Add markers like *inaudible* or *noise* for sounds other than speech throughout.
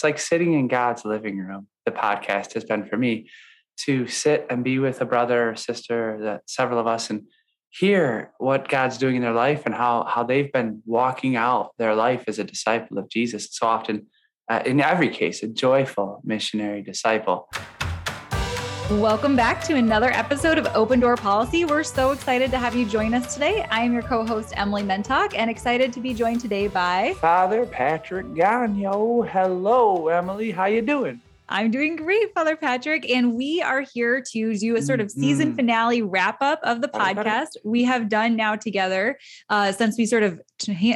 it's like sitting in God's living room. The podcast has been for me to sit and be with a brother or sister that several of us and hear what God's doing in their life and how how they've been walking out their life as a disciple of Jesus. So often, uh, in every case, a joyful missionary disciple. Welcome back to another episode of Open Door Policy. We're so excited to have you join us today. I am your co-host Emily Mentok and excited to be joined today by Father Patrick Gonyeau. Hello, Emily. How you doing? I'm doing great, Father Patrick. And we are here to do a sort of season mm-hmm. finale wrap up of the podcast. We have done now together uh, since we sort of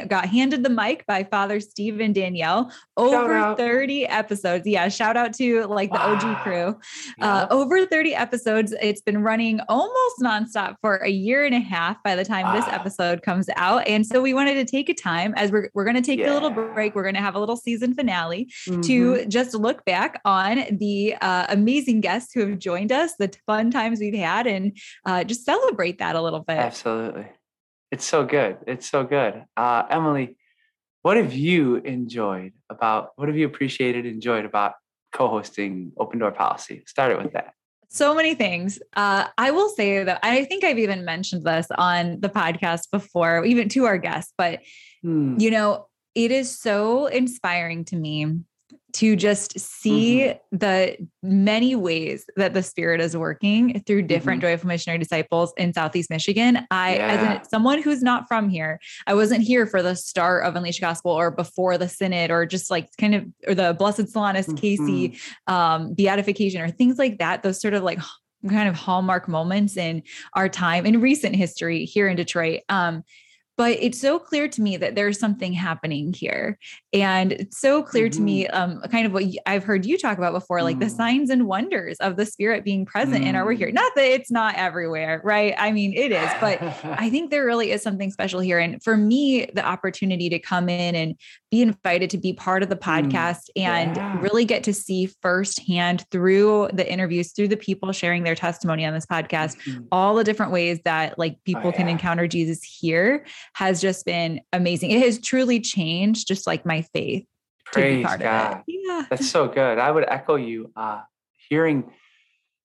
got handed the mic by Father Steve and Danielle. Over 30 episodes. Yeah, shout out to like the wow. OG crew. Uh, over 30 episodes. It's been running almost nonstop for a year and a half by the time wow. this episode comes out. And so we wanted to take a time as we're, we're going to take yeah. a little break. We're going to have a little season finale mm-hmm. to just look back on the uh, amazing guests who have joined us, the fun times we've had, and uh, just celebrate that a little bit. Absolutely. It's so good. It's so good. Uh, Emily, what have you enjoyed about, what have you appreciated, enjoyed about co hosting Open Door Policy? Start it with that. So many things. Uh, I will say that I think I've even mentioned this on the podcast before, even to our guests, but hmm. you know, it is so inspiring to me to just see mm-hmm. the many ways that the spirit is working through different mm-hmm. joyful missionary disciples in southeast michigan i yeah. as someone who's not from here i wasn't here for the start of unleash gospel or before the synod or just like kind of or the blessed solanus mm-hmm. casey um, beatification or things like that those sort of like kind of hallmark moments in our time in recent history here in detroit um, but it's so clear to me that there's something happening here and it's so clear mm-hmm. to me um, kind of what i've heard you talk about before like mm. the signs and wonders of the spirit being present mm. in our work here mm. not that it's not everywhere right i mean it is but *laughs* i think there really is something special here and for me the opportunity to come in and be invited to be part of the mm. podcast mm. and yeah. really get to see firsthand through the interviews through the people sharing their testimony on this podcast mm-hmm. all the different ways that like oh, people oh, yeah. can encounter jesus here has just been amazing. It has truly changed just like my faith. Praise God. Yeah. That's so good. I would echo you. Uh, hearing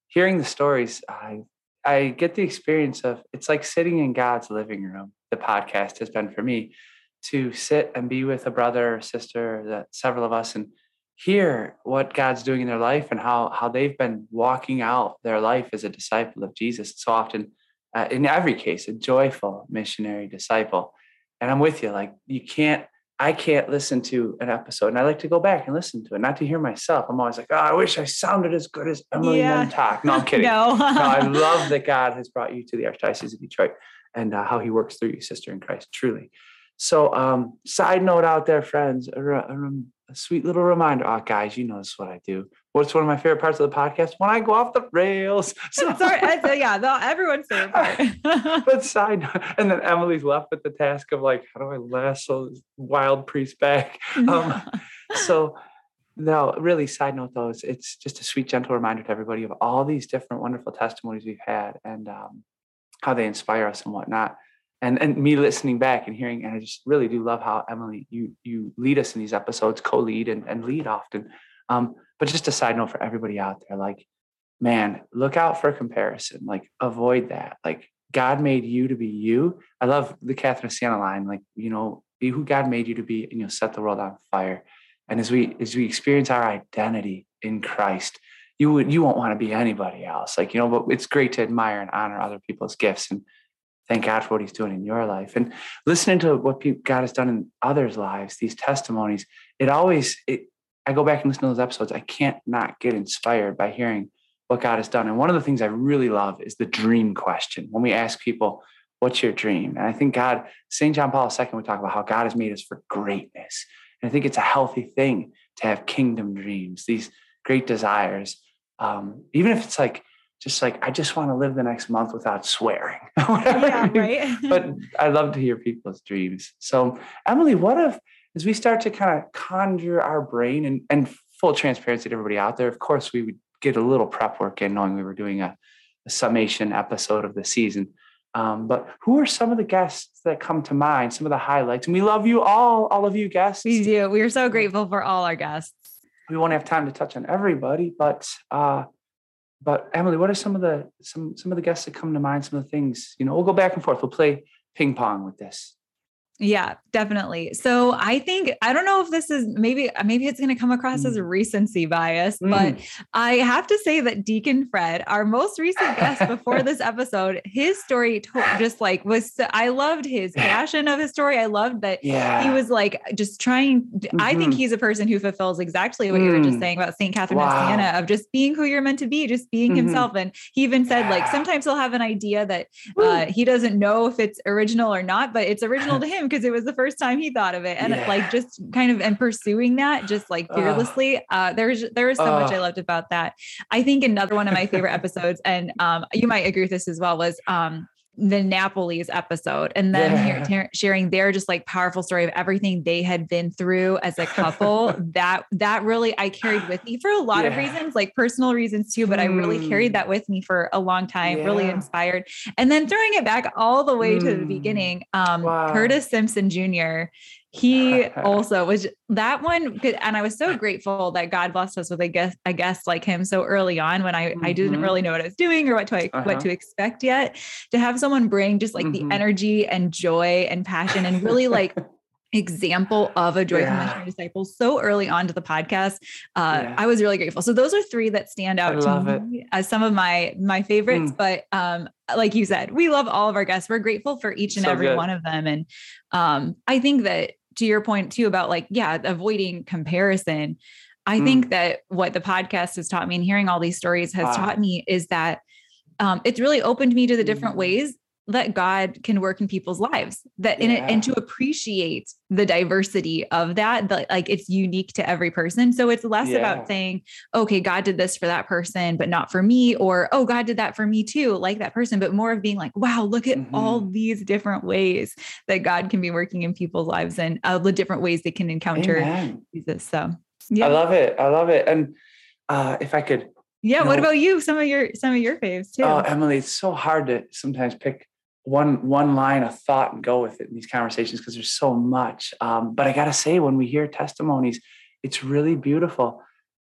hearing the stories, I I get the experience of it's like sitting in God's living room. The podcast has been for me to sit and be with a brother or sister that several of us and hear what God's doing in their life and how how they've been walking out their life as a disciple of Jesus. So often uh, in every case, a joyful missionary disciple. And I'm with you. Like, you can't, I can't listen to an episode and I like to go back and listen to it, not to hear myself. I'm always like, oh, I wish I sounded as good as Emily yeah. Mentok. No, I'm *laughs* kidding. no. no, I *laughs* love that God has brought you to the Archdiocese of Detroit and uh, how he works through you, sister in Christ, truly. So, um, side note out there, friends, a, a, a sweet little reminder. Oh, guys, you know this is what I do. What's one of my favorite parts of the podcast? When I go off the rails. So, *laughs* *laughs* Sorry, yeah, no, everyone's favorite part. *laughs* but side note, and then Emily's left with the task of like, how do I lasso this wild priest back? Um, so, no, really, side note though, it's, it's just a sweet, gentle reminder to everybody of all these different wonderful testimonies we've had and um, how they inspire us and whatnot and and me listening back and hearing and i just really do love how emily you you lead us in these episodes co-lead and, and lead often. Um, but just a side note for everybody out there like man look out for comparison like avoid that. Like god made you to be you. I love the catherine siena line like you know be who god made you to be and you'll set the world on fire. And as we as we experience our identity in christ you would you won't want to be anybody else. Like you know but it's great to admire and honor other people's gifts and thank God for what He's doing in your life. And listening to what God has done in others' lives, these testimonies, it always, it, I go back and listen to those episodes. I can't not get inspired by hearing what God has done. And one of the things I really love is the dream question. When we ask people, what's your dream? And I think God, St. John Paul II would talk about how God has made us for greatness. And I think it's a healthy thing to have kingdom dreams, these great desires. Um, even if it's like just like I just want to live the next month without swearing. *laughs* yeah, *laughs* right. but I love to hear people's dreams. So Emily, what if as we start to kind of conjure our brain and, and full transparency to everybody out there, of course we would get a little prep work in knowing we were doing a, a summation episode of the season. Um, but who are some of the guests that come to mind, some of the highlights? And we love you all, all of you guests. We do. We are so grateful for all our guests. we won't have time to touch on everybody, but uh, but Emily, what are some of the some some of the guests that come to mind? Some of the things you know. We'll go back and forth. We'll play ping pong with this. Yeah, definitely. So I think I don't know if this is maybe maybe it's going to come across mm. as recency bias, mm. but I have to say that Deacon Fred, our most recent guest *laughs* before this episode, his story just like was I loved his passion of his story. I loved that yeah. he was like just trying. Mm-hmm. I think mm-hmm. he's a person who fulfills exactly what mm. you were just mm. saying about Saint Catherine wow. of Siena of just being who you're meant to be, just being mm-hmm. himself. And he even said yeah. like sometimes he'll have an idea that uh, he doesn't know if it's original or not, but it's original to *laughs* him because it was the first time he thought of it. And yeah. like just kind of and pursuing that just like fearlessly. Uh, there's there is so uh, much I loved about that. I think another one of my favorite episodes, and um, you might agree with this as well, was um the Napoli's episode and then yeah. hear, sharing their just like powerful story of everything they had been through as a couple *laughs* that that really I carried with me for a lot yeah. of reasons like personal reasons too but mm. I really carried that hmm. with me for a long time yeah. really inspired and then throwing it back all the way mm. to the hmm. beginning um wow. Curtis Simpson Jr he *laughs* also was that one could, and i was so grateful that god blessed us with a guest a guest like him so early on when i mm-hmm. i didn't mm-hmm. really know what i was doing or what to uh-huh. what to expect yet to have someone bring just like mm-hmm. the energy and joy and passion and really like *laughs* example of a joyful yeah. disciple so early on to the podcast uh, yeah. i was really grateful so those are three that stand out to me it. as some of my my favorites mm. but um like you said we love all of our guests we're grateful for each and so every good. one of them and um i think that to your point too about like, yeah, avoiding comparison. I mm. think that what the podcast has taught me and hearing all these stories has wow. taught me is that um, it's really opened me to the different mm. ways that God can work in people's lives that yeah. in it and to appreciate the diversity of that that like it's unique to every person so it's less yeah. about saying okay God did this for that person but not for me or oh God did that for me too like that person but more of being like wow look at mm-hmm. all these different ways that God can be working in people's lives and uh, the different ways they can encounter Amen. Jesus so yeah I love it I love it and uh if I could yeah. what know, about you? Some of your some of your faves too. Oh, Emily, it's so hard to sometimes pick one one line of thought and go with it in these conversations because there's so much. Um, but I gotta say, when we hear testimonies, it's really beautiful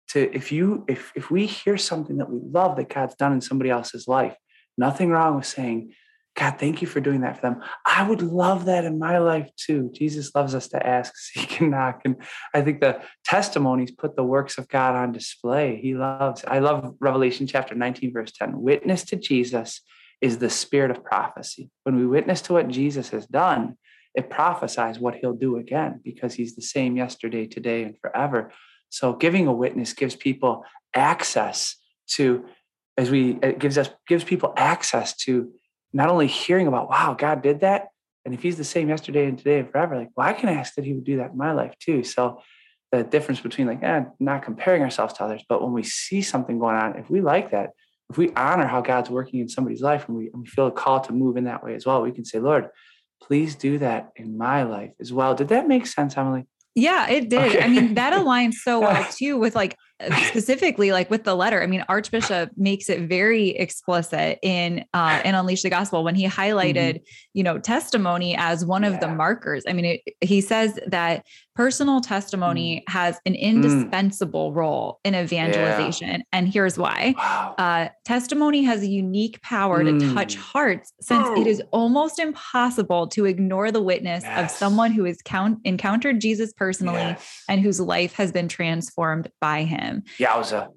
to if you if if we hear something that we love that God's done in somebody else's life, nothing wrong with saying, God, thank you for doing that for them. I would love that in my life too. Jesus loves us to ask, *laughs* seek, and knock. And I think the testimonies put the works of God on display. He loves, I love Revelation chapter 19, verse 10. Witness to Jesus is the spirit of prophecy. When we witness to what Jesus has done, it prophesies what he'll do again because he's the same yesterday, today, and forever. So giving a witness gives people access to, as we it gives us gives people access to not only hearing about, wow, God did that. And if he's the same yesterday and today and forever, like, well, I can ask that he would do that in my life too. So the difference between like, eh, not comparing ourselves to others, but when we see something going on, if we like that, if we honor how God's working in somebody's life and we, and we feel a call to move in that way as well, we can say, Lord, please do that in my life as well. Did that make sense, Emily? Yeah, it did. Okay. I mean, that *laughs* aligns so well *laughs* too with like specifically like with the letter. I mean, Archbishop makes it very explicit in uh in Unleash the Gospel when he highlighted, mm-hmm. you know, testimony as one yeah. of the markers. I mean, it, he says that personal testimony mm. has an mm. indispensable mm. role in evangelization. Yeah. And here's why wow. uh, testimony has a unique power mm. to touch mm. hearts since oh. it is almost impossible to ignore the witness yes. of someone who has count- encountered Jesus personally yes. and whose life has been transformed by him. Yowza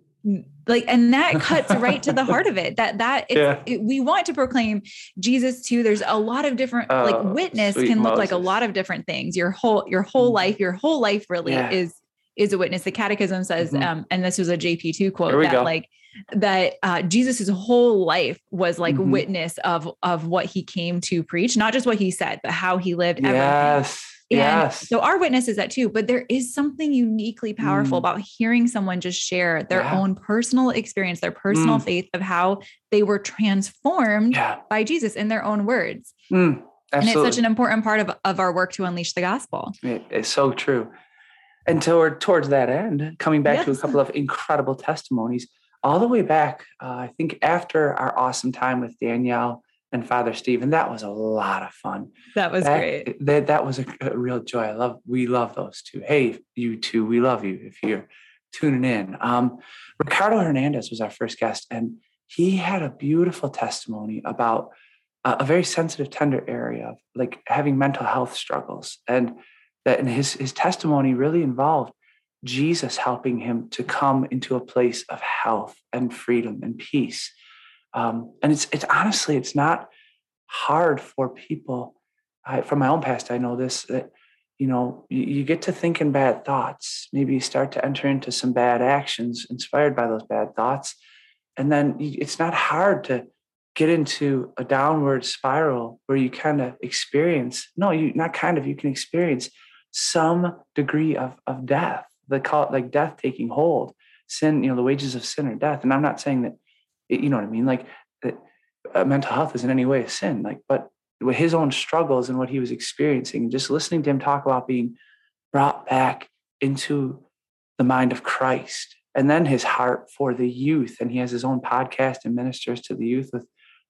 like and that *laughs* cuts right to the heart of it that that yeah. it, we want to proclaim jesus too there's a lot of different like oh, witness can look Moses. like a lot of different things your whole your whole mm-hmm. life your whole life really yeah. is is a witness the catechism says mm-hmm. um and this was a jp2 quote that go. like that uh jesus's whole life was like mm-hmm. witness of of what he came to preach not just what he said but how he lived yes. everything and yes. so our witness is that too, but there is something uniquely powerful mm. about hearing someone just share their yeah. own personal experience, their personal mm. faith of how they were transformed yeah. by Jesus in their own words. Mm. And it's such an important part of, of our work to unleash the gospel. It, it's so true. And toward, towards that end, coming back yes. to a couple of incredible testimonies, all the way back, uh, I think after our awesome time with Danielle and Father Steve, and that was a lot of fun. That was that, great. That that was a, a, real joy. I love we love those two. Hey, you two, we love you. If you're tuning in. Um, Ricardo Hernandez was our first guest, and he had a beautiful testimony about a, a very sensitive, tender area of like having mental health struggles, and that and his his testimony really involved Jesus helping him to come into a place of health and freedom and peace. Um, and it's it's honestly it's not hard for people. I, from my own past, I know this that you know you, you get to thinking bad thoughts. Maybe you start to enter into some bad actions inspired by those bad thoughts, and then you, it's not hard to get into a downward spiral where you kind of experience no, you not kind of you can experience some degree of of death. They call it like death taking hold. Sin, you know, the wages of sin are death. And I'm not saying that you know what I mean? Like uh, mental health is in any way a sin, like, but with his own struggles and what he was experiencing, just listening to him talk about being brought back into the mind of Christ and then his heart for the youth. And he has his own podcast and ministers to the youth with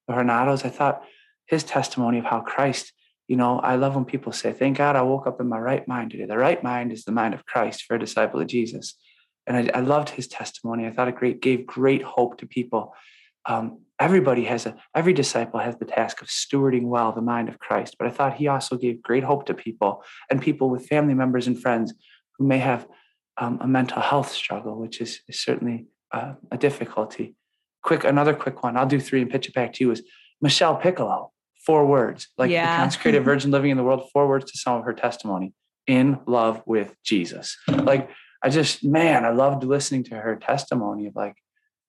the Renatos. I thought his testimony of how Christ, you know, I love when people say, Thank God I woke up in my right mind today. The right mind is the mind of Christ for a disciple of Jesus. And I, I loved his testimony. I thought it great, gave great hope to people um, everybody has a every disciple has the task of stewarding well the mind of christ but i thought he also gave great hope to people and people with family members and friends who may have um, a mental health struggle which is, is certainly uh, a difficulty quick another quick one i'll do three and pitch it back to you is michelle piccolo four words like yeah. the consecrated virgin living in the world four words to some of her testimony in love with jesus like i just man i loved listening to her testimony of like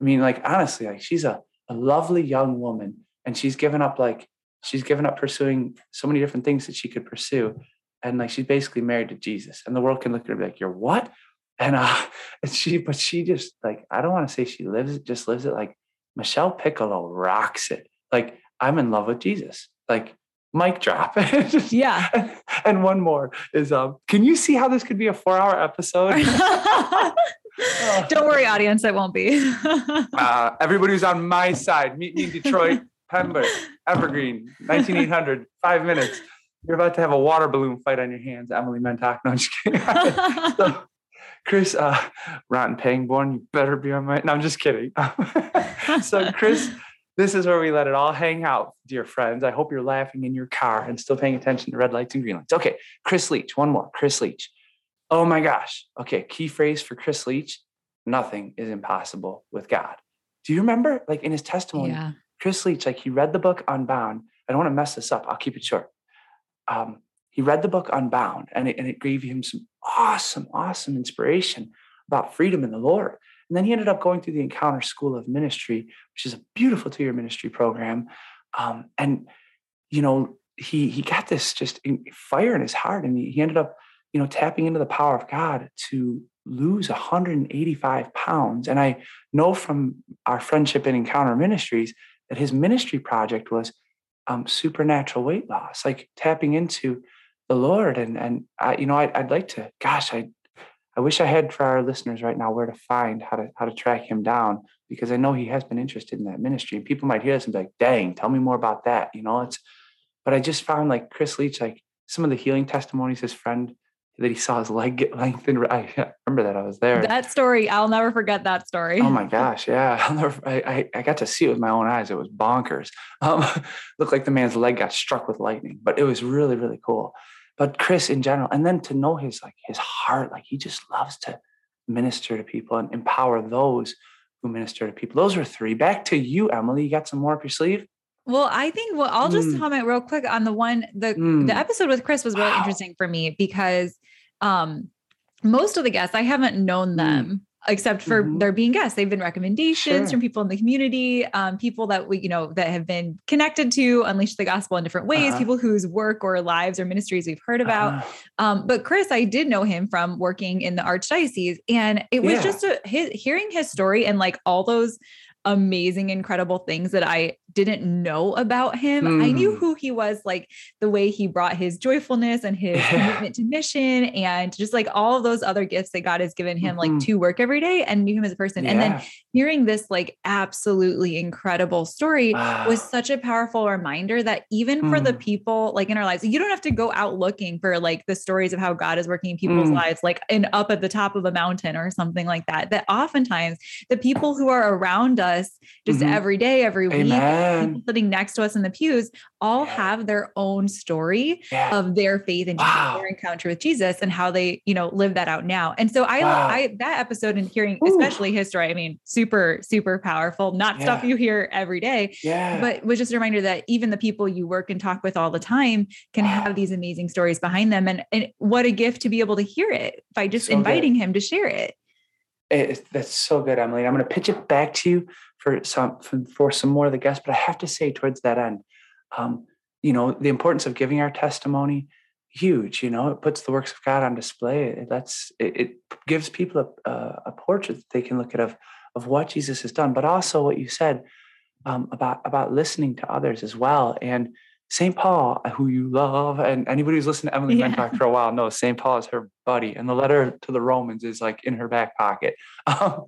I mean, like honestly, like she's a, a lovely young woman and she's given up like she's given up pursuing so many different things that she could pursue. And like she's basically married to Jesus. And the world can look at her like, You're what? And uh *laughs* and she but she just like I don't want to say she lives it, just lives it like Michelle Piccolo rocks it. Like I'm in love with Jesus. Like mic drop. just, *laughs* yeah. And, and, one more is um, can you see how this could be a four hour episode? *laughs* Don't worry, audience, it won't be. *laughs* uh, everybody who's on my side, meet me in Detroit, Pembroke, Evergreen, 19800, five minutes. You're about to have a water balloon fight on your hands, Emily Mentok. No, I'm just kidding. *laughs* so, Chris, uh, Rotten Pangborn, you better be on my. No, I'm just kidding. *laughs* so, Chris, this is where we let it all hang out, dear friends. I hope you're laughing in your car and still paying attention to red lights and green lights. Okay, Chris Leach, one more. Chris Leach. Oh my gosh. Okay, key phrase for Chris Leach nothing is impossible with God. Do you remember, like in his testimony, yeah. Chris Leach, like he read the book Unbound. I don't want to mess this up. I'll keep it short. Um, he read the book Unbound and it, and it gave him some awesome, awesome inspiration about freedom in the Lord. And then he ended up going through the Encounter School of Ministry, which is a beautiful two year ministry program. Um, and, you know, he, he got this just fire in his heart and he, he ended up you know, tapping into the power of God to lose 185 pounds. And I know from our friendship and Encounter Ministries that his ministry project was um, supernatural weight loss, like tapping into the Lord. And and I, you know, I, I'd like to, gosh, I I wish I had for our listeners right now where to find how to how to track him down because I know he has been interested in that ministry. And people might hear this and be like, "Dang, tell me more about that." You know, it's. But I just found like Chris Leach, like some of the healing testimonies his friend that he saw his leg get lengthened. *laughs* I remember that I was there. That story, I'll never forget that story. Oh my gosh, yeah, *laughs* I'll never, I, I got to see it with my own eyes. It was bonkers. *laughs* Um, looked like the man's leg got struck with lightning, but it was really really cool. But Chris in general, and then to know his like his heart, like he just loves to minister to people and empower those who minister to people. Those are three. Back to you, Emily. You got some more up your sleeve? Well, I think well, I'll just mm. comment real quick on the one the mm. the episode with Chris was really wow. interesting for me because um most of the guests I haven't known mm. them except for mm-hmm. their being guests. They've been recommendations sure. from people in the community, um, people that we, you know, that have been connected to unleash the gospel in different ways, uh-huh. people whose work or lives or ministries we've heard about. Uh-huh. Um, but Chris, I did know him from working in the archdiocese, and it was yeah. just a, his, hearing his story and like all those amazing, incredible things that I didn't know about him. Mm. I knew mm. who he was, like the way he brought his joyfulness and his *laughs* commitment to mission and just like all of those other gifts that God has given him, mm-hmm. like to work every day and knew him as a person. Yeah. And then hearing this like absolutely incredible story wow. was such a powerful reminder that even mm. for the mm. people like in our lives, you don't have to go out looking for like the stories of how God is working in people's mm. lives, like in up at the top of a mountain or something like that. That oftentimes the people who are around us just mm-hmm. every day, every Amen. week, sitting next to us in the pews, all yeah. have their own story yeah. of their faith and wow. their encounter with Jesus and how they, you know, live that out now. And so I, wow. I that episode and hearing, Ooh. especially his story, I mean, super, super powerful, not stuff you hear every day, yeah. but was just a reminder that even the people you work and talk with all the time can wow. have these amazing stories behind them. And, and what a gift to be able to hear it by just so inviting good. him to share it. It, that's so good, Emily. I'm going to pitch it back to you for some for some more of the guests, but I have to say towards that end, um, you know, the importance of giving our testimony, huge. You know, it puts the works of God on display. It lets it, it gives people a, a, portrait that they can look at of of what Jesus has done, but also what you said um, about about listening to others as well. And St. Paul, who you love, and anybody who's listened to Emily yeah. Mentok for a while knows St. Paul is her buddy, and the letter to the Romans is like in her back pocket. *laughs* Um,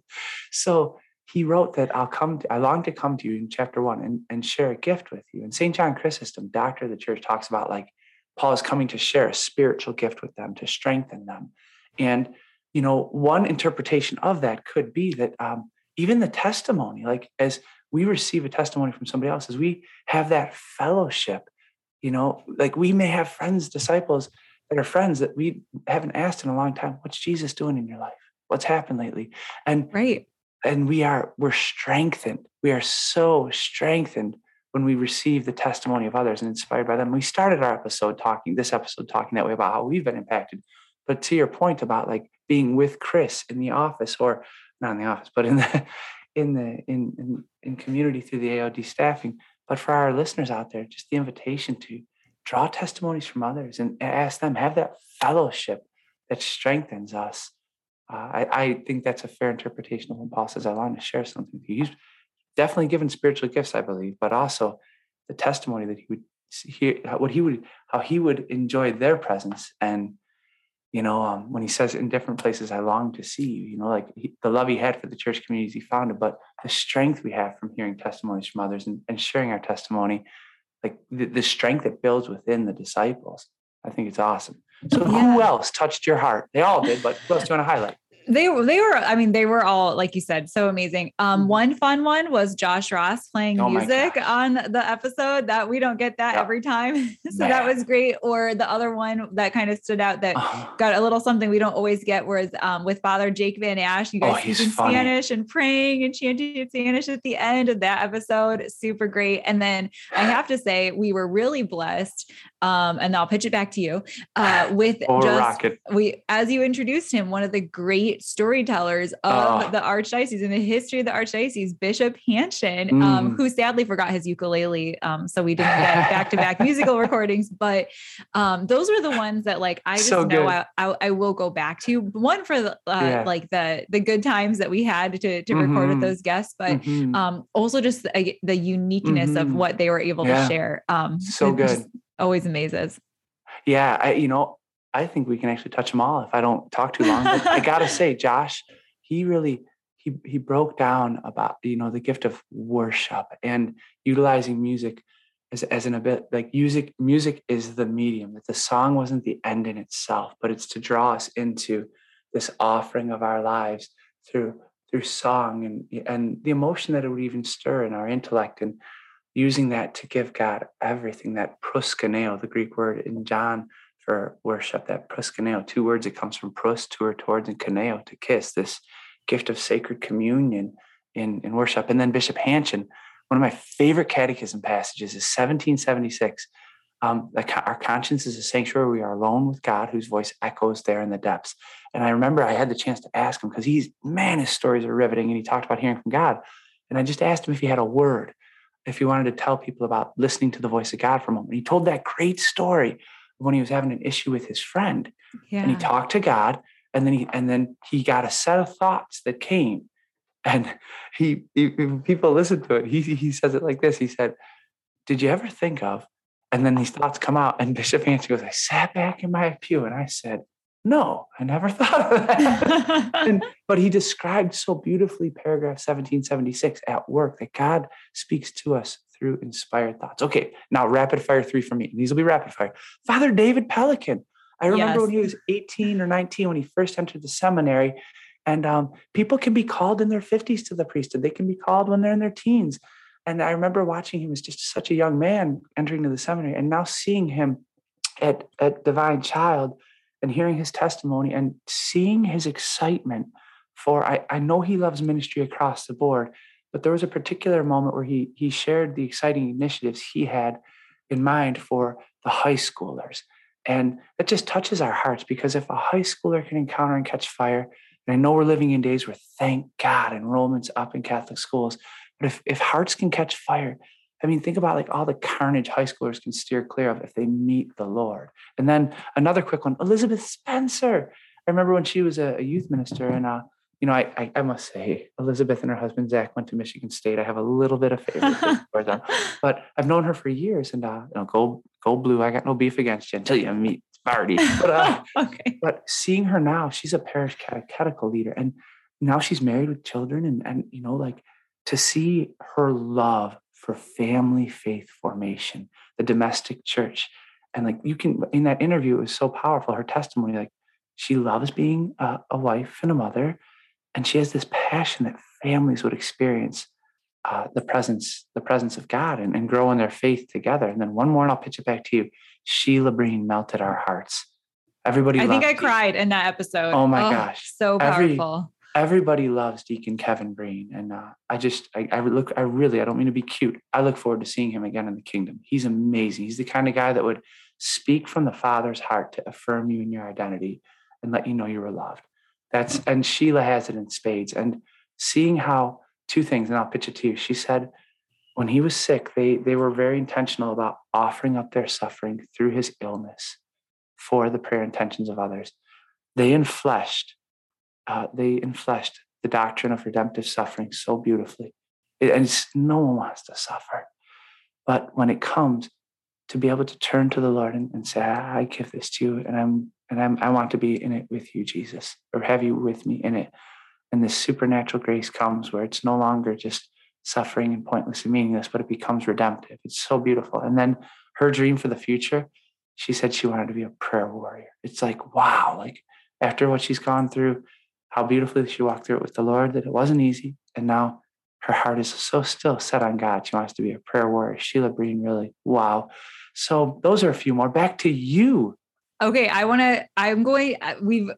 so he wrote that I'll come, to, I long to come to you in chapter one and, and share a gift with you. And St. John Chrysostom, doctor of the church, talks about like Paul is coming to share a spiritual gift with them to strengthen them. And, you know, one interpretation of that could be that um, even the testimony, like as we receive a testimony from somebody else, as we have that fellowship you know like we may have friends disciples that are friends that we haven't asked in a long time what's jesus doing in your life? What's happened lately? And right. and we are we're strengthened. We are so strengthened when we receive the testimony of others and inspired by them. We started our episode talking this episode talking that way about how we've been impacted. But to your point about like being with chris in the office or not in the office but in the in the in in, in community through the aod staffing but for our listeners out there, just the invitation to draw testimonies from others and ask them, have that fellowship that strengthens us. Uh, I, I, think that's a fair interpretation of when Paul says, I long to share something. He's definitely given spiritual gifts, I believe, but also the testimony that he would hear, what he would, how he would enjoy their presence and you know, um, when he says in different places, I long to see you, you know, like he, the love he had for the church communities he founded, but the strength we have from hearing testimonies from others and, and sharing our testimony, like the, the, strength it builds within the disciples. I think it's awesome. So yeah. who else touched your heart? They all did, but who else do you want to highlight? They were they were i mean they were all like you said so amazing um mm-hmm. one fun one was josh ross playing oh music on the episode that we don't get that yep. every time *laughs* so Man. that was great or the other one that kind of stood out that *sighs* got a little something we don't always get was um with father jake VanAssche you guys oh, speaking spanish and praying and chanting in spanish at the end of that episode super great and then i *sighs* have to say we were really blessed um and i'll pitch it back to you uh *sighs* with oh, just rocket. we as you introduced him one of the great great storytellers of oh. the archdiocese and the history of the archdiocese, Bishop Hanchon, um, mm. um, who sadly forgot his ukulele. Um, so we didn't get back to back musical recordings, but um, those were the ones that like I just so know I, I, I, will go back to. One for the, uh, yeah. like the the good times that we had to, to mm-hmm. record with mm-hmm. those guests, but mm-hmm. Um, also just the, the uniqueness mm-hmm. of what they were able yeah. to share. Um, so good. Always amazes. Yeah, I, you know, I think we can actually touch them all if I don't talk too long. But I gotta say, *laughs* Josh, he really he he broke down about you know the gift of worship and utilizing music as as in a bit like music. Music is the medium. That the song wasn't the end in itself, but it's to draw us into this offering of our lives through through song and and the emotion that it would even stir in our intellect and using that to give God everything. That proskuneo, the Greek word in John for worship, that proskuneo, two words, it comes from pros, to towards, and kuneo, to kiss, this gift of sacred communion in, in worship. And then Bishop Hanchon, one of my favorite catechism passages is 1776. Um, our conscience is a sanctuary. We are alone with God, whose voice echoes there in the depths. And I remember I had the chance to ask him because he's, man, his stories are riveting. And he talked about hearing from God. And I just asked him if he had a word, if he wanted to tell people about listening to the voice of God for a moment. He told that great story when he was having an issue with his friend yeah. and he talked to god and then he and then he got a set of thoughts that came And he, he people listen to it. He he says it like this. He said, "Did you ever think of?" And then these thoughts come out, and *laughs* Bishop Yancey goes, "I sat back in my pew and I said." No, I never *laughs* thought of that. *laughs* and, but he described so beautifully paragraph 1776 at work that God speaks to us through inspired thoughts. Okay, now rapid fire three for me. These will be rapid fire. Father David Pelican. I remember yes. when he was 18 or 19 when he first entered the seminary. And um, people can be called in their 50s to the priesthood. They can be called when they're in their teens. And I remember watching him as just such a young man entering to the seminary and now seeing him at, at Divine Child and hearing his testimony and seeing his excitement for I, I know he loves ministry across the board, but there was a particular moment where he he shared the exciting initiatives he had in mind for the high schoolers. And it just touches our hearts because if a high schooler can encounter and catch fire, and I know we're living in days where thank God enrollment's up in Catholic schools, but if, if hearts can catch fire, I mean, think about like all the carnage high schoolers can steer clear of if they meet the Lord. And then another quick one, Elizabeth Spencer. I remember when she was a, a youth minister, and uh, you know, I, I, I must say, Elizabeth and her husband Zach went to Michigan State. I have a little bit of favor *laughs* for them, but I've known her for years, and uh, you know, go go blue. I got no beef against you until you meet Sparty. But uh, *laughs* okay. but seeing her now, she's a parish catechetical leader, and now she's married with children, and and you know, like to see her love for family faith formation, the domestic church. And like you can, in that interview, it was so powerful. Her testimony, like she loves being a, a wife and a mother, and she has this passion that families would experience uh, the presence, the presence of God, and, and grow in their faith together. And then one more, and I'll pitch it back to you. Sheila Breen melted our hearts. Everybody, I think I cried in that episode. Oh my oh, gosh, so powerful. Every, everybody loves Deacon Kevin Breen, and uh, I just I, I look I really I don't mean to be cute. I look forward to seeing him again in the kingdom. He's amazing. He's the kind of guy that would speak from the Father's heart to affirm you in your identity and let you know you were loved. That's and Sheila has it in spades. And seeing how two things, and I'll pitch it to you. She said when he was sick, they they were very intentional about offering up their suffering through his illness for the prayer intentions of others. They enfleshed uh, they infleshed the doctrine of redemptive suffering so beautifully. It, and no one wants to suffer. But when it comes to be able to turn to the Lord and, and say, I give this to you, and I'm and I'm, I want to be in it with you, Jesus, or have you with me in it. And this supernatural grace comes where it's no longer just suffering and pointless and meaningless, but it becomes redemptive. It's so beautiful. And then her dream for the future, she said she wanted to be a prayer warrior. It's like, wow, like after what she's gone through, how beautifully she walked through it with the Lord, that it wasn't easy. And now her heart is so still set on God. She wants to be a prayer warrior. Sheila Breen, really, wow. So those are a few more. Back to you. Okay, I want to. I'm going. Uh, we've.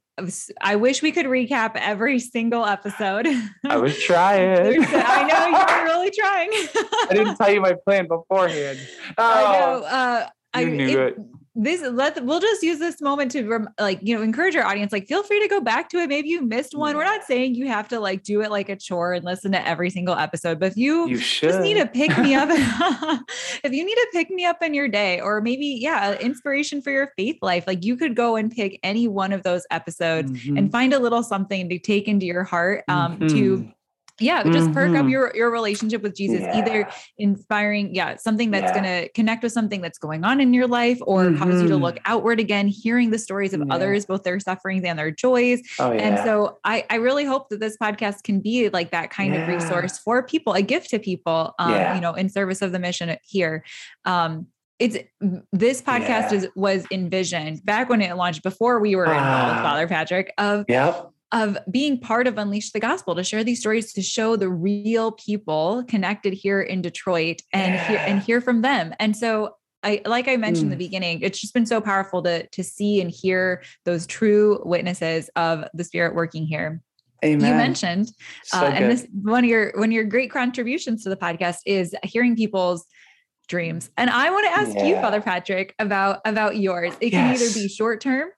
I wish we could recap every single episode. I was trying. *laughs* I know you were really trying. I didn't tell you my plan beforehand. Oh, *laughs* I know. Uh, you I, knew it, it this let we'll just use this moment to like you know encourage our audience like feel free to go back to it maybe you missed one yeah. we're not saying you have to like do it like a chore and listen to every single episode but if you, you just need to pick me up *laughs* *laughs* if you need to pick me up in your day or maybe yeah inspiration for your faith life like you could go and pick any one of those episodes mm-hmm. and find a little something to take into your heart um mm-hmm. to yeah just mm-hmm. perk up mm-hmm. your your relationship with jesus yeah. either inspiring yeah something that's yeah. going to connect with something that's going on in your life or mm-hmm. cause you to look mm-hmm. outward again hearing the stories of yeah. others both their sufferings and their joys oh, and so I, I really hope that this podcast can be like that kind of resource for people a gift to people um, you know in service of the mission here um, it's this podcast is was envisioned back when it launched before we were involved with ah. Father Patrick of yep of being part of Unleash the Gospel to share these stories to show the real people connected here in Detroit and yeah. hear and hear from them. And so I like I mentioned mm. in the mm. beginning, it's just been so powerful to to see and hear those true witnesses of the Spirit working here. Amen. You mentioned, so uh, and this one of your one of your great contributions to the podcast is hearing people's dreams. And I want to ask yeah. you, Father Patrick, about about yours. It can yes. either be short term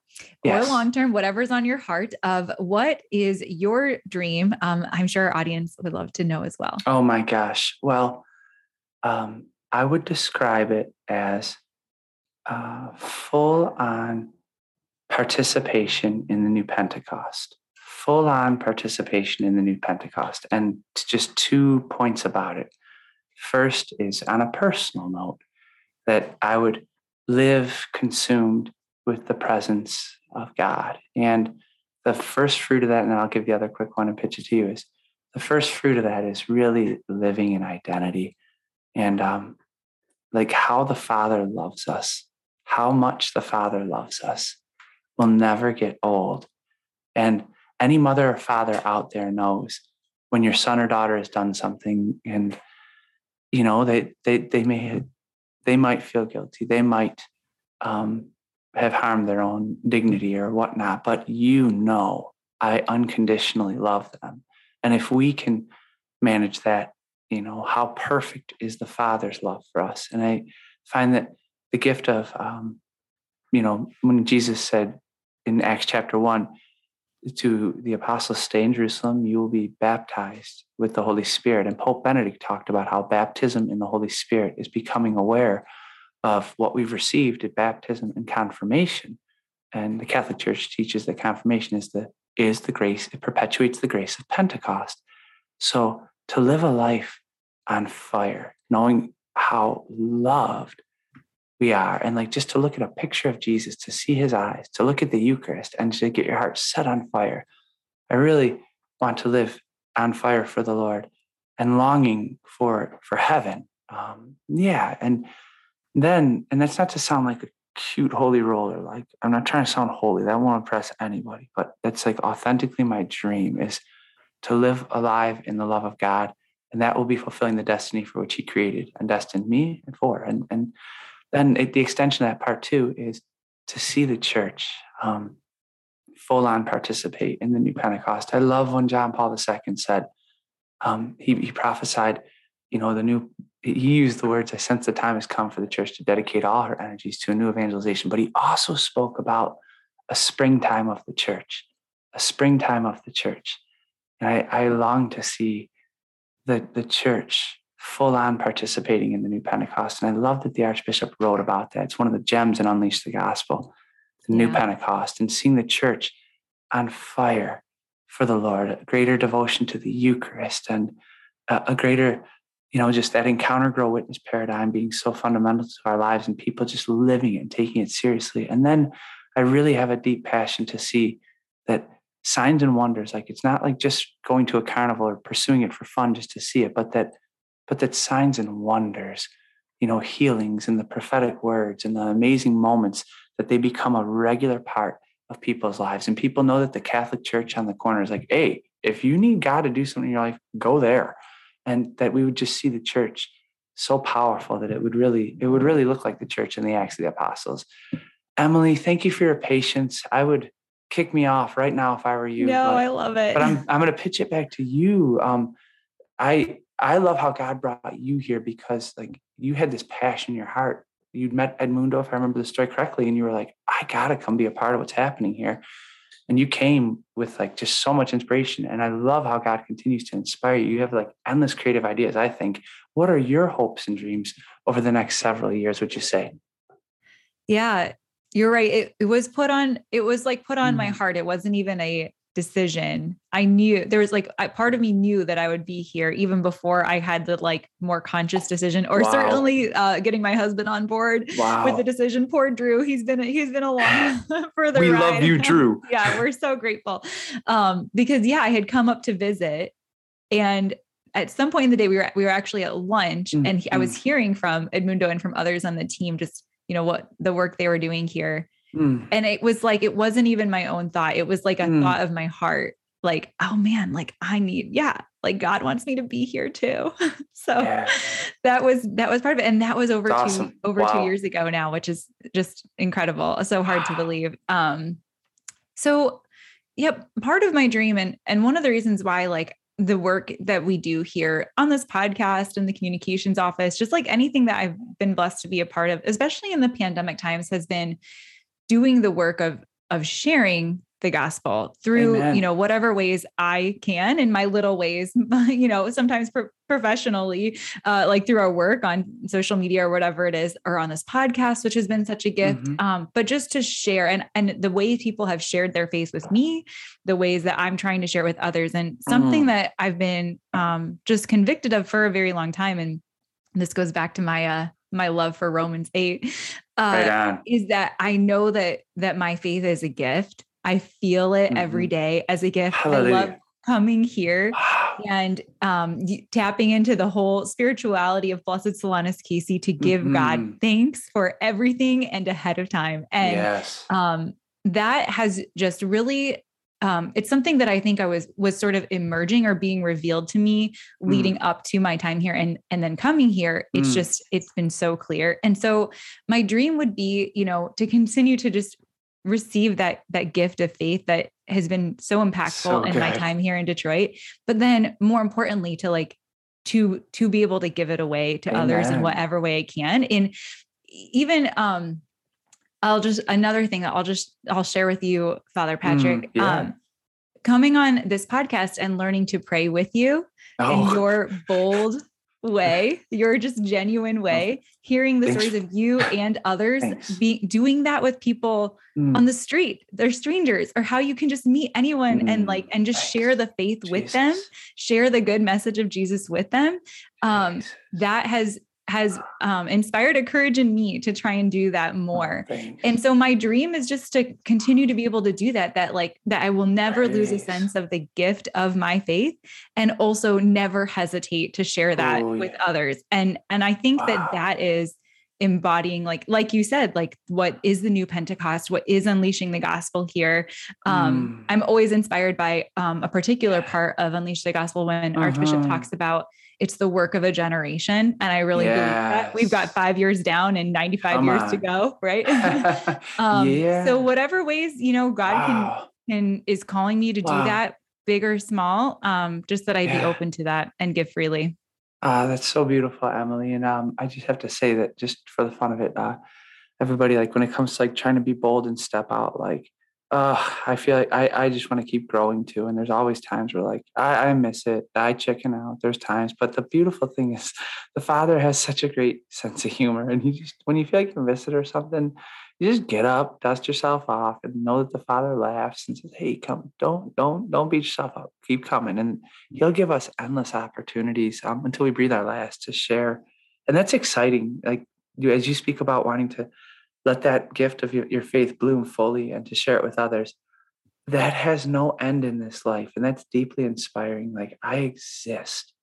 yes. or long term, whatever's on your heart. Of what is your dream? Um, I'm sure our audience would love to know as well. Oh my gosh! Well, um, I would describe it as full on participation in the new Pentecost full on participation in the new Pentecost. And just two points about it. First is on a personal note that I would live consumed with the presence of God. And the first fruit of that, and I'll give the other quick one and pitch it to you, is the first fruit of that is really living in identity and um, like how the Father loves us, how much the Father loves us will never get old. And any mother or father out there knows when your son or daughter has done something and you know they they they may they might feel guilty they might um, have harmed their own dignity or whatnot but you know i unconditionally love them. And if we can manage that you know how perfect is the father's love for us? And i find that the gift of um, you know when jesus said in acts chapter 1 to the apostles stay in jerusalem you will be baptized with the holy spirit. And pope benedict talked about how baptism in the holy spirit is becoming aware of what we've received at baptism and confirmation and the catholic church teaches that confirmation is the is the grace it perpetuates the grace of pentecost so to live a life on fire, knowing how loved we are, and like just to look at a picture of Jesus, to see his eyes, to look at the Eucharist, and to get your heart set on fire. I really want to live on fire for the Lord and longing for for heaven. Um, yeah, and then, and that's not to sound like a cute holy roller. Like I'm not trying to sound holy. That won't impress anybody. But that's like authentically my dream is to live alive in the love of God, and that will be fulfilling the destiny for which He created and destined me and for. And and then it, the extension of that part two is to see the church um, full on participate in the new Pentecost. I love when John Paul II said um, he, he prophesied, you know, the new. He used the words, "I sense the time has come for the church to dedicate all her energies to a new evangelization." But he also spoke about a springtime of the church, a springtime of the church and I, I long to see the, the church full on participating in the new Pentecost. And I love that the Archbishop wrote about that. It's one of the gems in Unleash the Gospel, the yeah. new Pentecost, and seeing the church on fire for the Lord, a greater devotion to the Eucharist and a, a greater, you know, just that encounter grow witness paradigm being so fundamental to our lives and people just living it and taking it seriously. And then I really have a deep passion to see that signs and wonders like it's not like just going to a carnival or pursuing it for fun just to see it but that but that signs and wonders you know healings and the prophetic words and the amazing moments that they become a regular part of people's lives and people know that the catholic church on the corner is like hey if you need god to do something in your life go there and that we would just see the church so powerful that it would really it would really look like the church in the acts of the apostles emily thank you for your patience i would kick me off right now if I were you. No, but, I love it. But I'm I'm going to pitch it back to you. Um, I I love how God brought you here because like you had this passion in your heart. You'd met Edmundo, if I remember the story correctly, and you were like, I gotta come be a part of what's happening here. And you came with like just so much inspiration. And I love how God continues to inspire you. You have like endless creative ideas, I think. What are your hopes and dreams over the next several years, would you say? Yeah, you're right. It, it was put on, it was like put on mm. my heart. It wasn't even a decision. I knew there was like, I, part of me knew that I would be here even before I had the like more conscious decision or wow. certainly uh, getting my husband on board wow. with the decision. Poor Drew. He's been, he's been along *laughs* for the We ride. love you, *laughs* Drew. yeah. We're so grateful. Um, because yeah, I had come up to visit and at some point in the day we were we were actually at lunch mm-hmm. and he, I was mm. hearing from Edmundo and from others on the team just you know what the work they were doing here mm. and it was like it wasn't even my own thought it was like a mm. thought of my heart like oh man like i need yeah like god wants me to be here too *laughs* so yeah. that was that was part of it and that was over awesome. two over wow. two years ago now which is just incredible so hard to believe um so yep part of my dream and and one of the reasons why like the work that we do here on this podcast and the communications office, just like anything that I've been blessed to be a part of, especially in the pandemic times, has been doing the work of of sharing the gospel through Amen. you know whatever ways i can in my little ways *laughs* you know sometimes pro- professionally uh, like through our work on social media or whatever it is or on this podcast which has been such a gift mm-hmm. um, but just to share and and the way people have shared their faith with me the ways that i'm trying to share with others and something mm. that i've been um, just convicted of for a very long time and this goes back to my uh my love for romans 8 uh, right is that i know that that my faith is a gift I feel it mm-hmm. every day as a gift. Hallelujah. I love coming here and um, tapping into the whole spirituality of Blessed Solanus Casey to give mm-hmm. God thanks for everything and ahead of time. And yes. um, that has just really um, it's something that I think I was was sort of emerging or being revealed to me leading mm. up to my time here and and then coming here. It's mm. just it's been so clear. And so my dream would be, you know, to continue to just receive that that gift of faith that has been so impactful so in my time here in Detroit but then more importantly to like to to be able to give it away to Amen. others in whatever way I can In even um I'll just another thing that I'll just I'll share with you Father mm, Patrick mm, yeah. um coming on this podcast and learning to pray with you oh. and your bold *laughs* way, your just genuine way, hearing the Thanks. stories of you and others be doing that with people mm. on the street, they're strangers, or how you can just meet anyone mm. and like and just Thanks. share the faith Jesus. with them, share the good message of Jesus with them. Um, that has has um, inspired a courage in me to try and do that oh, more. And so my dream is just to continue to be able to do that, that like that I will never nice. lose a sense of the gift of my faith and also never hesitate to share that oh, with yeah. others. And, and I think wow. that that is embodying like like you said like what is the new pentecost what is unleashing the gospel here um mm. i'm always inspired by um a particular part of unleash the gospel when uh-huh. archbishop talks about it's the work of a generation. And I really yes. believe that we've got five years down and 95 Come years on. to go. Right. *laughs* *laughs* um, yeah. So whatever ways, you know, God wow. can, can, is calling me to wow. do that big or small, um, just that I yeah. be open to that and give freely. Uh, that's so beautiful, Emily. And um, I just have to say that just for the fun of it, uh, everybody, like when it comes to like trying to be bold and step out, like uh, I feel like I, I just want to keep growing too. And there's always times where like I, I miss it. I chicken out. There's times. But the beautiful thing is *laughs* the father has such a great sense of humor. And you just when you feel like you miss it or something, you just get up, dust yourself off, and know that the father laughs and says, Hey, come, don't, don't, don't beat yourself up. Keep coming. And he'll give us endless opportunities um, until we breathe our last to share. And that's exciting. Like you as you speak about wanting to let that gift of your, your faith bloom fully and to share it with others. That has no end in this life and that's deeply inspiring. Like i exist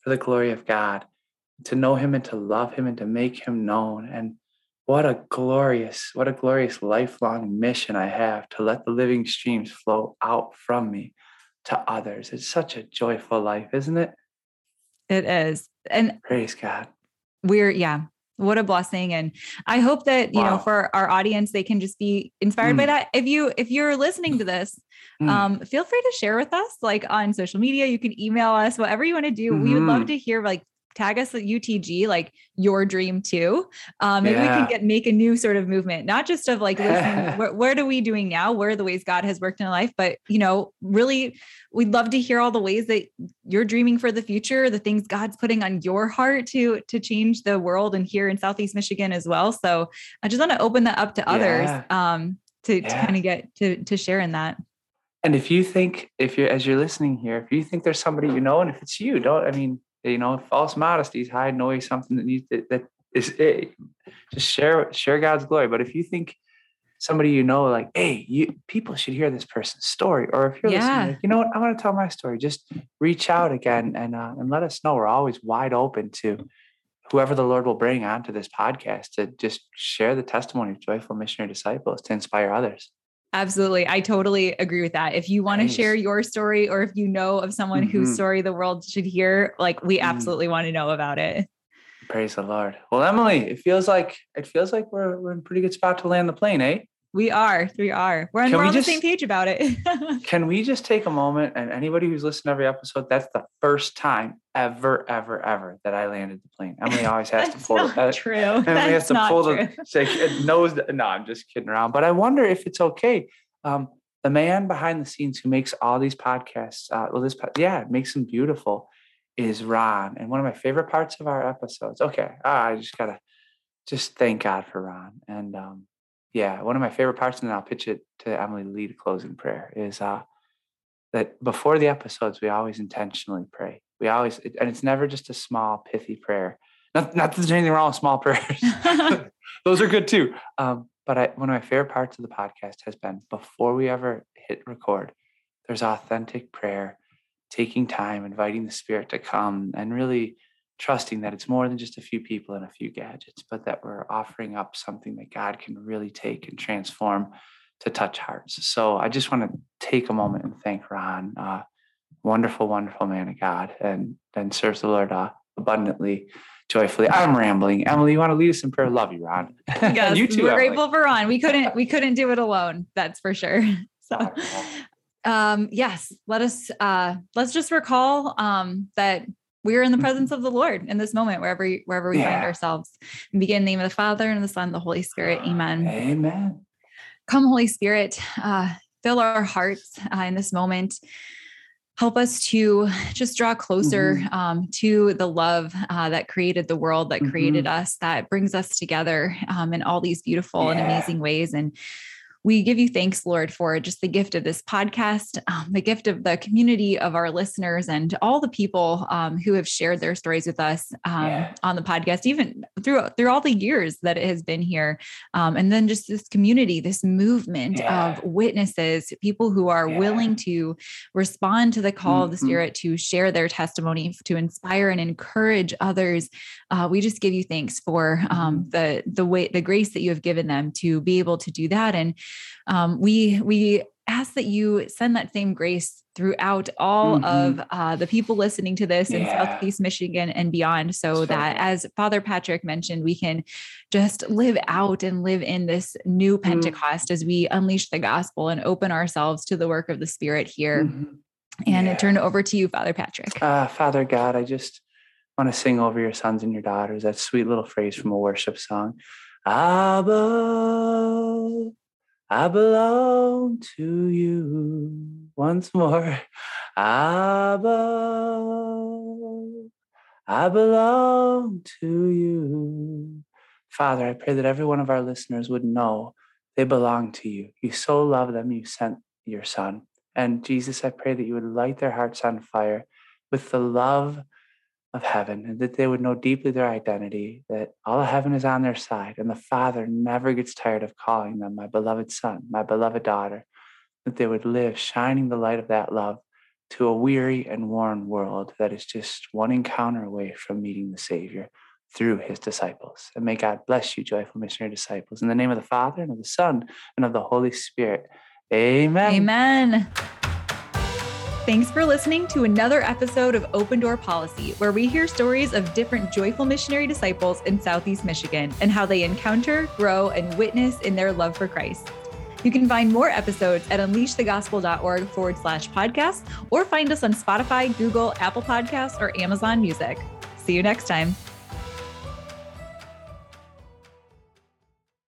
for the glory of god to know him and to love him and to make him known. And what a glorious what a glorious lifelong mission i have to let the living streams flow out from me to others. It's such a joyful life isn't it? It is. And praise god. we're yeah what a blessing and i hope that you wow. know for our audience they can just be inspired mm. by that if you if you're listening to this mm. um feel free to share with us like on social media you can email us whatever you want to do mm-hmm. we would love mm-hmm. to hear like tag us at UTG, like your dream too. Um, maybe yeah. we can get make a new sort of movement, not just of like, listen, *laughs* where, what are we doing now? Where are the ways God has worked in life? But you know, really, we'd love to hear all the ways that you're dreaming for the future, the things God's putting on your heart to to change the world, and here in Southeast Michigan as well. So I just want to open that up to others yeah. um, to, yeah. to kind of get to to share in that. And if you think, if you're as you're listening here, if you think there's somebody you know, and if it's you, don't I mean you know, false modesty is hiding away something that needs to, that is it. Eh, just share share God's glory. But if you think somebody you know, like, hey, you people should hear this person's story, or if you're yeah. listening, like, you know what, I want to tell my story. Just reach out again and uh, and let us know. We're always wide open to whoever the Lord will bring onto this podcast to just share the testimony of joyful missionary disciples to inspire others. Absolutely. I totally agree with that. If you want to share your story or if you know of someone mm-hmm. whose story the world should hear, like we mm. absolutely mm. want to know about it. Praise the Lord. Well, Emily, it feels like it feels like we're we're in a pretty good spot to land the plane, eh? We are. We are. We're on, we're we on just, the same page about it. *laughs* can we just take a moment and anybody who's listened to every episode, that's the first time ever, ever, ever that I landed the plane. Emily always has to *laughs* pull not it. True. Emily that's has to pull true. the say knows that, no, I'm just kidding around. But I wonder if it's okay. Um, the man behind the scenes who makes all these podcasts, uh, well, this, yeah, makes them beautiful is Ron. And one of my favorite parts of our episodes, okay, ah, I just gotta just thank God for Ron. And um, yeah, one of my favorite parts, and then I'll pitch it to Emily Lee to a closing prayer, is uh, that before the episodes, we always intentionally pray. We always, and it's never just a small, pithy prayer. Not, not that there's anything wrong with small *laughs* prayers. *laughs* Those are good too. Um, but I, one of my favorite parts of the podcast has been before we ever hit record, there's authentic prayer, taking time, inviting the spirit to come, and really trusting that it's more than just a few people and a few gadgets, but that we're offering up something that God can really take and transform to touch hearts. So I just want to take a moment and thank Ron, uh, wonderful, wonderful man of God, and then serves the Lord uh, abundantly joyfully. I'm rambling. Emily, you want to lead us in prayer? Love you, Ron. *laughs* Yes, you too, we're Emily. grateful for Ron. We couldn't we couldn't do it alone. That's for sure. *laughs* So um yes, let us uh let's just recall um that we're in the mm-hmm. presence of the Lord in this moment, wherever wherever we yeah. find ourselves. And begin in the name of the Father and the Son and the Holy Spirit. Amen. Amen. Come, Holy Spirit, uh, fill our hearts uh, in this moment help us to just draw closer mm-hmm. um, to the love uh, that created the world, that mm-hmm. created us, that brings us together um, in all these beautiful yeah. and amazing ways. And we give you thanks, Lord, for just the gift of this podcast, um, the gift of the community of our listeners, and all the people um, who have shared their stories with us um, yeah. on the podcast, even through through all the years that it has been here. Um, and then just this community, this movement yeah. of witnesses, people who are yeah. willing to respond to the call mm-hmm. of the mm-hmm. Spirit to share their testimony, to inspire and encourage others. Uh, we just give you thanks for um, mm-hmm. the the way the grace that you have given them to be able to do that and um, we we ask that you send that same grace throughout all mm-hmm. of uh, the people listening to this yeah. in Southeast Michigan and beyond, so that as Father Patrick mentioned, we can just live out and live in this new mm-hmm. Pentecost mm-hmm. as we unleash the gospel and open ourselves to the work of the Spirit here. Mm-hmm. And yeah. turn it over to you, Father Patrick. Uh, Father God, I just want to sing over your sons and your daughters that sweet little phrase from a worship song. Abba, I belong to you once more. Abba, I belong to you. Father, I pray that every one of our listeners would know they belong to you. You so love them, you sent your son. And Jesus, I pray that you would light their hearts on fire with the love of heaven and that they would know deeply their identity, that all of heaven is on their side, and the Father never gets tired of calling them my beloved son, my beloved daughter, that they would live shining the light of that love to a weary and worn world that is just one encounter away from meeting the Savior through his disciples. And may God bless you, joyful missionary disciples. In the name of the Father and of the Son and of the Holy Spirit. Amen. Amen. Thanks for listening to another episode of Open Door Policy, where we hear stories of different joyful missionary disciples in Southeast Michigan and how they encounter, grow, and witness in their love for Christ. You can find more episodes at unleashthegospel.org forward slash podcast or find us on Spotify, Google, Apple Podcasts, or Amazon Music. See you next time.